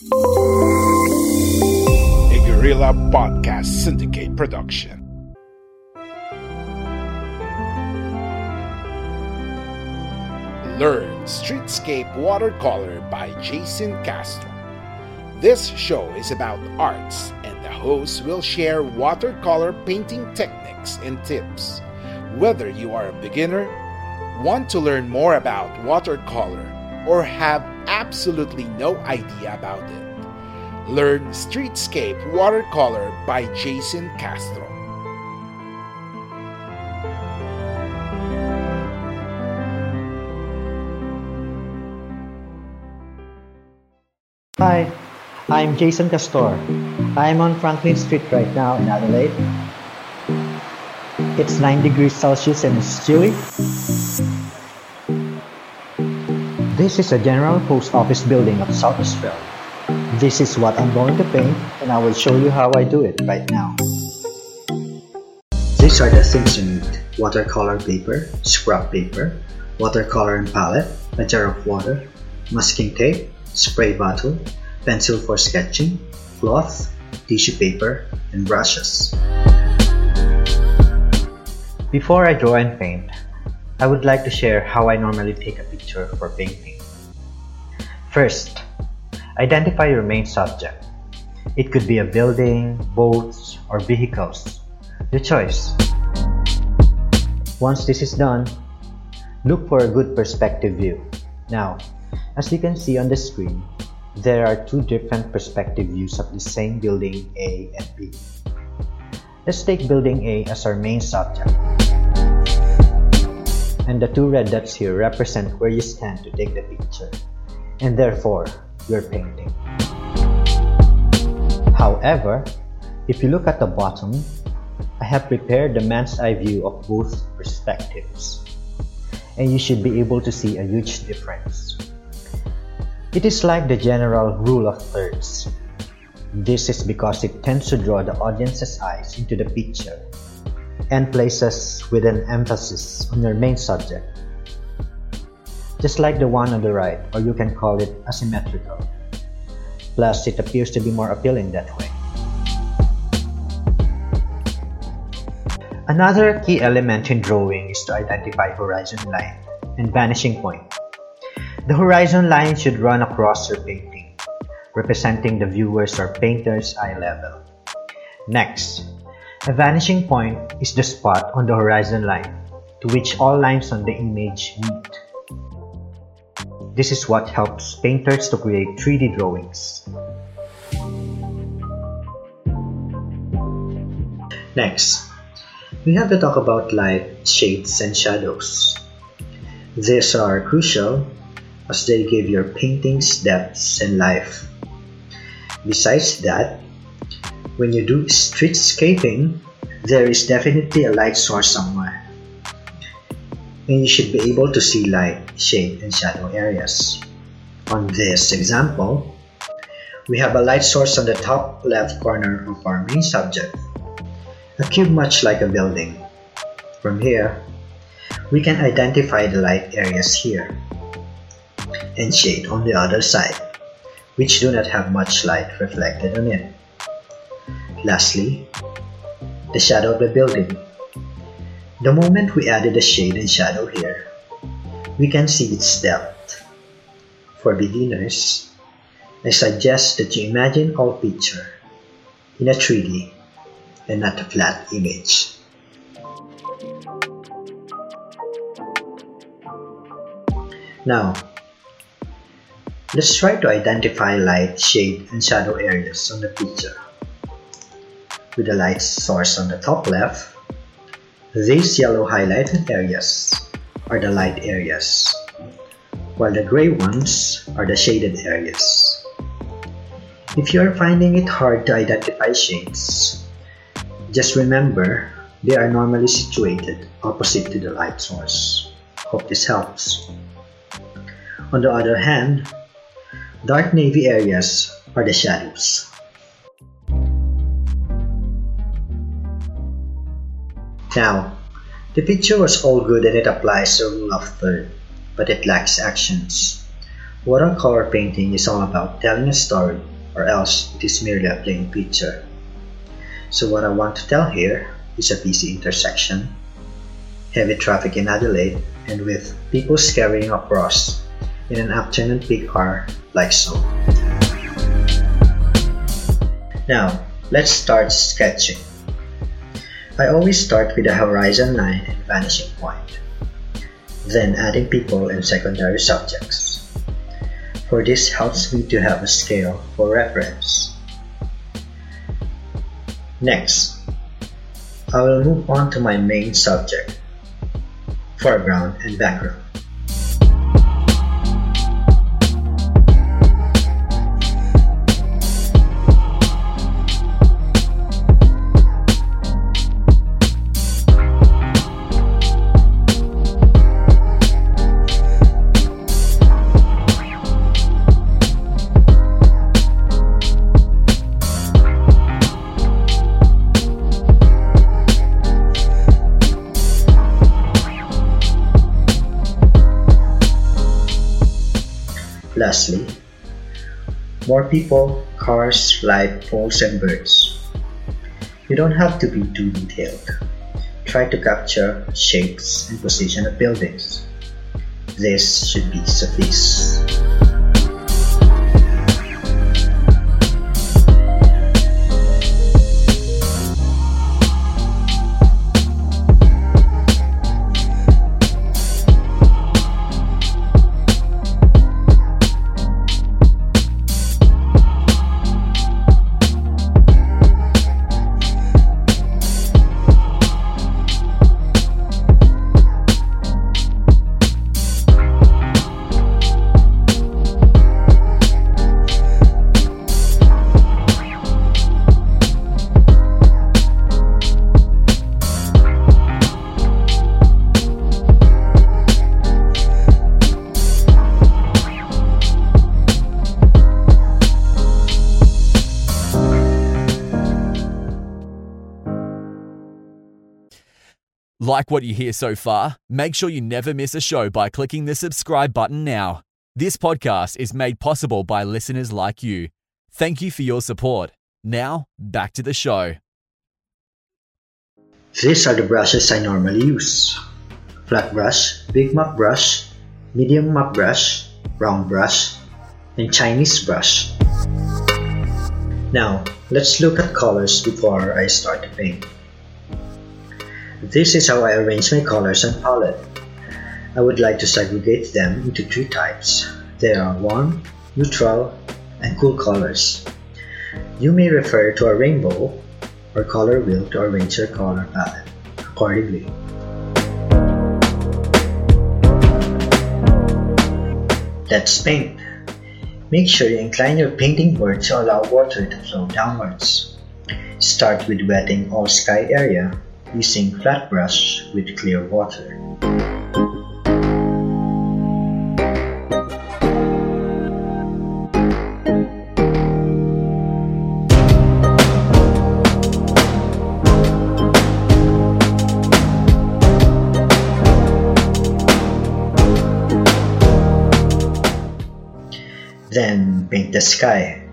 A Guerrilla Podcast Syndicate production. Learn Streetscape Watercolor by Jason Castro. This show is about arts, and the host will share watercolor painting techniques and tips. Whether you are a beginner, want to learn more about watercolor, or have absolutely no idea about it, learn Streetscape Watercolor by Jason Castro. Hi, I'm Jason Castro. I'm on Franklin Street right now in Adelaide. It's 9 degrees Celsius and it's chilly. This is a General Post Office building of South Australia. This is what I'm going to paint and I will show you how I do it right now. These are the things you need. Watercolor paper, scrap paper, watercolor and palette, a jar of water, masking tape, spray bottle, pencil for sketching, cloth, tissue paper, and brushes. Before I draw and paint, I would like to share how I normally take a picture for painting. First, identify your main subject. It could be a building, boats, or vehicles. Your choice. Once this is done, look for a good perspective view. Now, as you can see on the screen, there are two different perspective views of the same building A and B. Let's take building A as our main subject. And the two red dots here represent where you stand to take the picture, and therefore, your painting. However, if you look at the bottom, I have prepared the man's eye view of both perspectives, and you should be able to see a huge difference. It is like the general rule of thirds. This is because it tends to draw the audience's eyes into the picture and places with an emphasis on your main subject. Just like the one on the right, or you can call it asymmetrical. Plus, it appears to be more appealing that way. Another key element in drawing is to identify horizon line and vanishing point. The horizon line should run across your painting, representing the viewer's or painter's eye level. Next, a vanishing point is the spot on the horizon line to which all lines on the image meet. This is what helps painters to create 3D drawings. Next, we have to talk about light, shades, and shadows. These are crucial as they give your paintings depth and life. Besides that, when you do streetscaping, there is definitely a light source somewhere. And you should be able to see light, shade, and shadow areas. On this example, we have a light source on the top left corner of our main subject, a cube much like a building. From here, we can identify the light areas here and shade on the other side, which do not have much light reflected on it. Lastly, the shadow of the building. The moment we added a shade and shadow here, we can see its depth. For beginners, I suggest that you imagine all picture in a 3D and not a flat image. Now, let's try to identify light, shade, and shadow areas on the picture. With the light source on the top left, these yellow highlighted areas are the light areas, while the gray ones are the shaded areas. If you are finding it hard to identify shades, just remember they are normally situated opposite to the light source. Hope this helps. On the other hand, dark navy areas are the shadows. Now, the picture was all good and it applies the rule of third, but it lacks actions. Watercolor painting is all about telling a story or else it is merely a plain picture. So what I want to tell here is a busy intersection, heavy traffic in Adelaide, and with people scurrying across in an afternoon peak hour like so. Now, let's start sketching. I always start with a horizon line and vanishing point, then adding people and secondary subjects for this helps me to have a scale for reference. Next, I will move on to my main subject, foreground and background. More people, cars, light poles, and birds. You don't have to be too detailed. Try to capture shapes and position of buildings. This should be suffice. Like what you hear so far? Make sure you never miss a show by clicking the subscribe button now. This podcast is made possible by listeners like you. Thank you for your support. Now, back to the show. These are the brushes I normally use. Flat brush, big mop brush, medium mop brush, round brush, and Chinese brush. Now, let's look at colors before I start to paint. This is how I arrange my colors and palette. I would like to segregate them into three types. They are warm, neutral, and cool colors. You may refer to a rainbow or color wheel to arrange your color palette accordingly. Let's paint. Make sure you incline your painting board to allow water to flow downwards. Start with wetting all sky area using flat brush with clear water. Then paint the sky.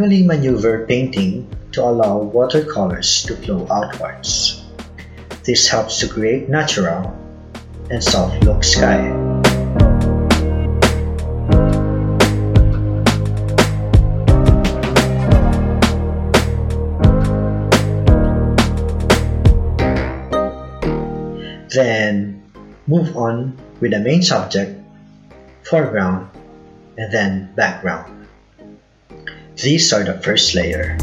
Manually maneuver painting to allow watercolors to flow outwards. This helps to create natural and soft look sky. Then move on with the main subject, foreground, and then background. These are the first layer.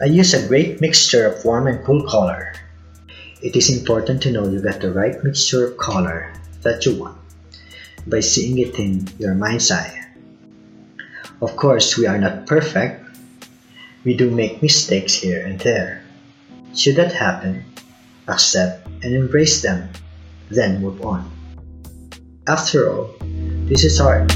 I use a great mixture of warm and cool color. It is important to know you get the right mixture of color that you want by seeing it in your mind's eye. Of course, we are not perfect. We do make mistakes here and there. Should that happen, accept and embrace them, then move on. After all, this is art.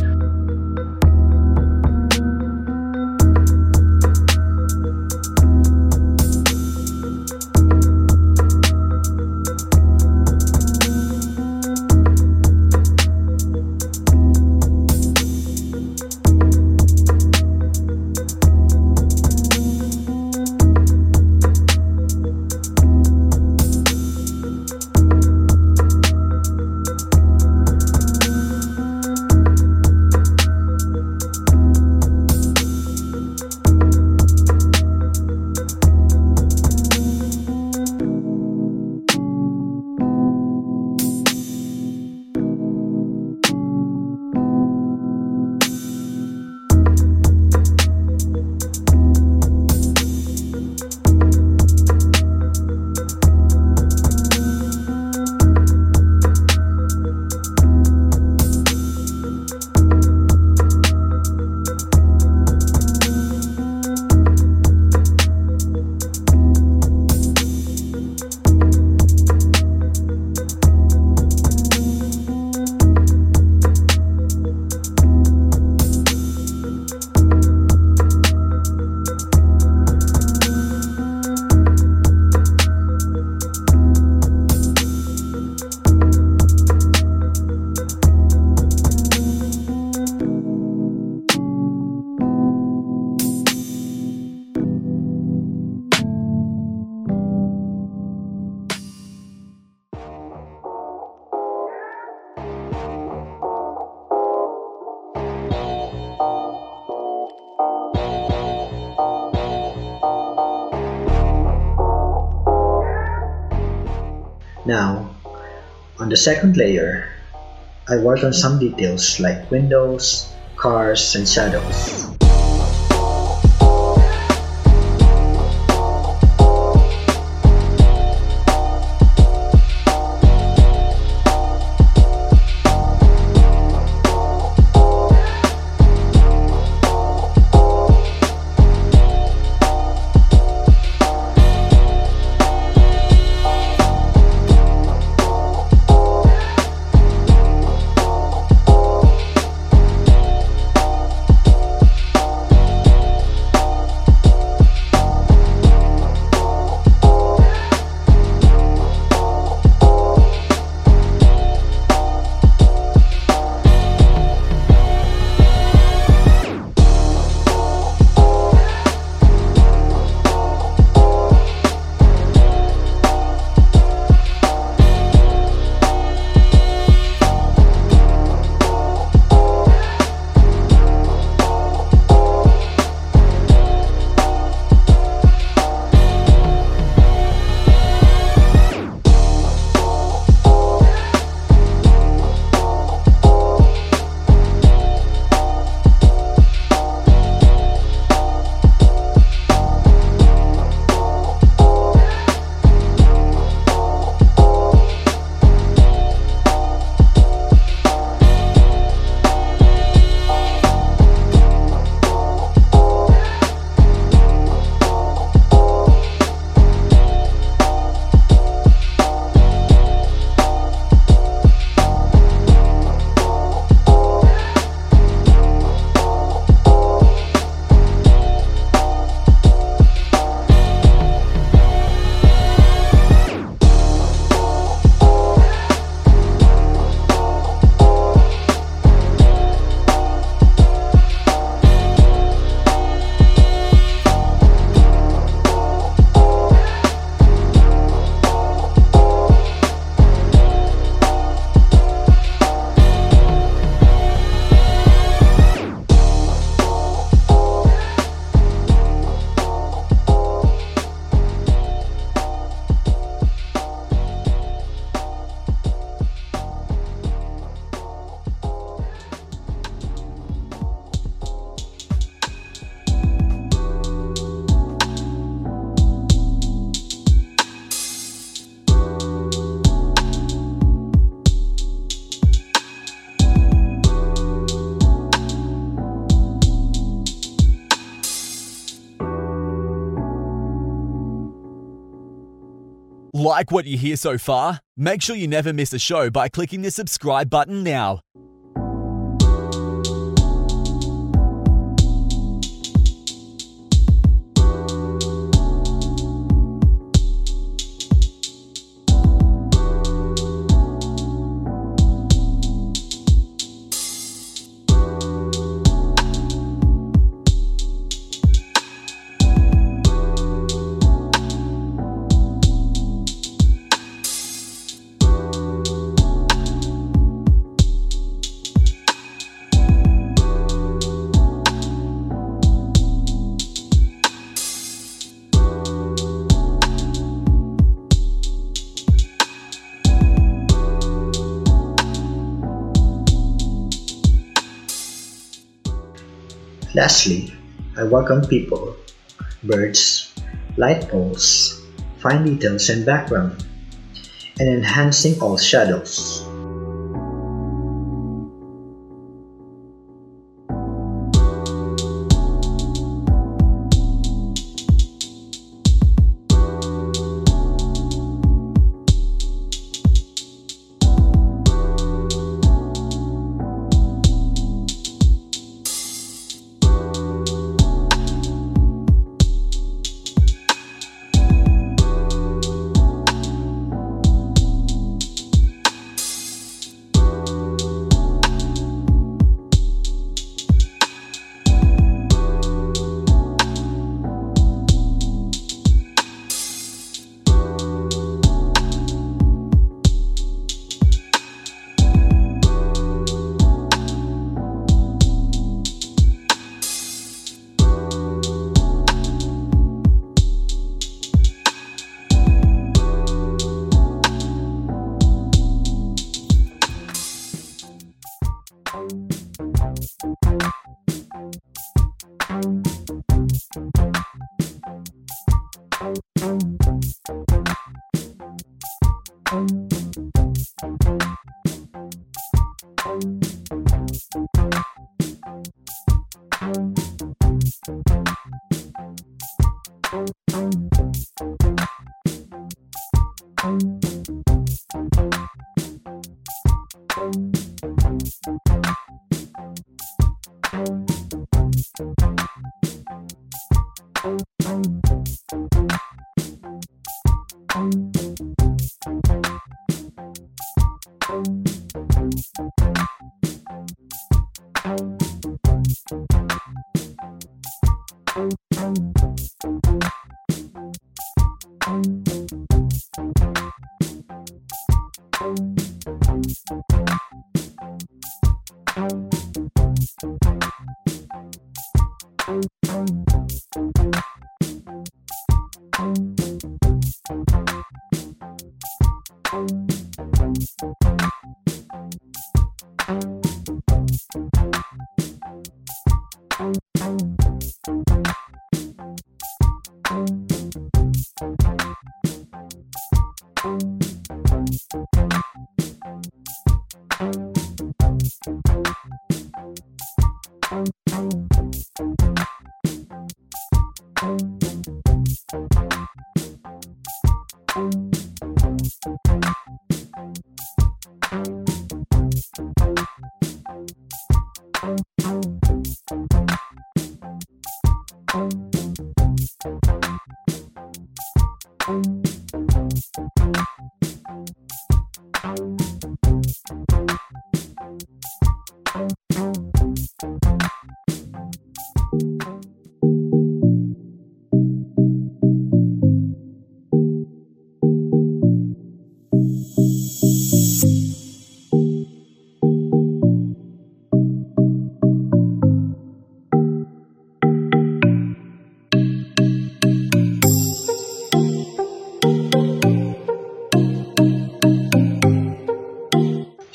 The second layer, I worked on some details like windows, cars, and shadows. Like what you hear so far? Make sure you never miss a show by clicking the subscribe button now. Lastly, I welcome people, birds, light poles, fine details and background, and enhancing all shadows.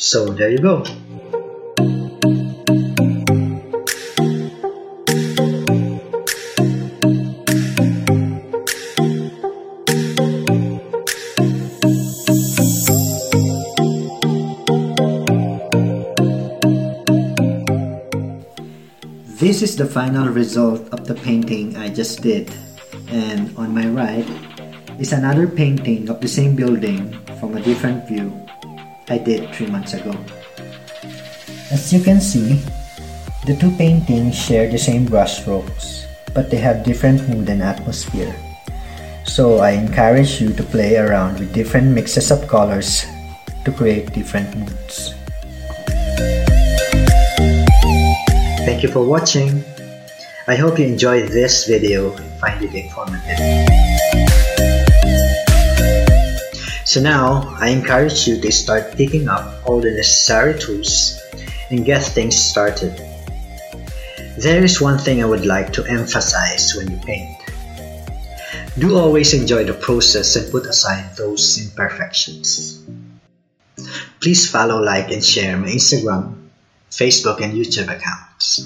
So there you go. This is the final result of the painting I just did. And on my right, is another painting of the same building from a different view I did 3 months ago. As you can see, the two paintings share the same brushstrokes, but they have different mood and atmosphere. So I encourage you to play around with different mixes of colors to create different moods. Thank you for watching. I hope you enjoyed this video and find it informative. So now, I encourage you to start picking up all the necessary tools and get things started. There is one thing I would like to emphasize when you paint. Do always enjoy the process and put aside those imperfections. Please follow, like, and share my Instagram, Facebook, and YouTube accounts.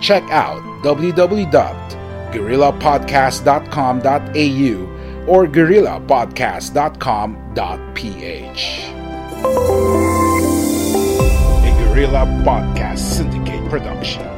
check out www.guerrillapodcast.com.au or guerrillapodcast.com.ph. A Guerrilla Podcast Syndicate production.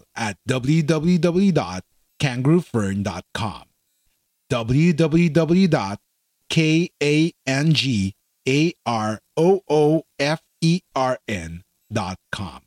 at www.kangaroofern.com. www.kangaroofern.com.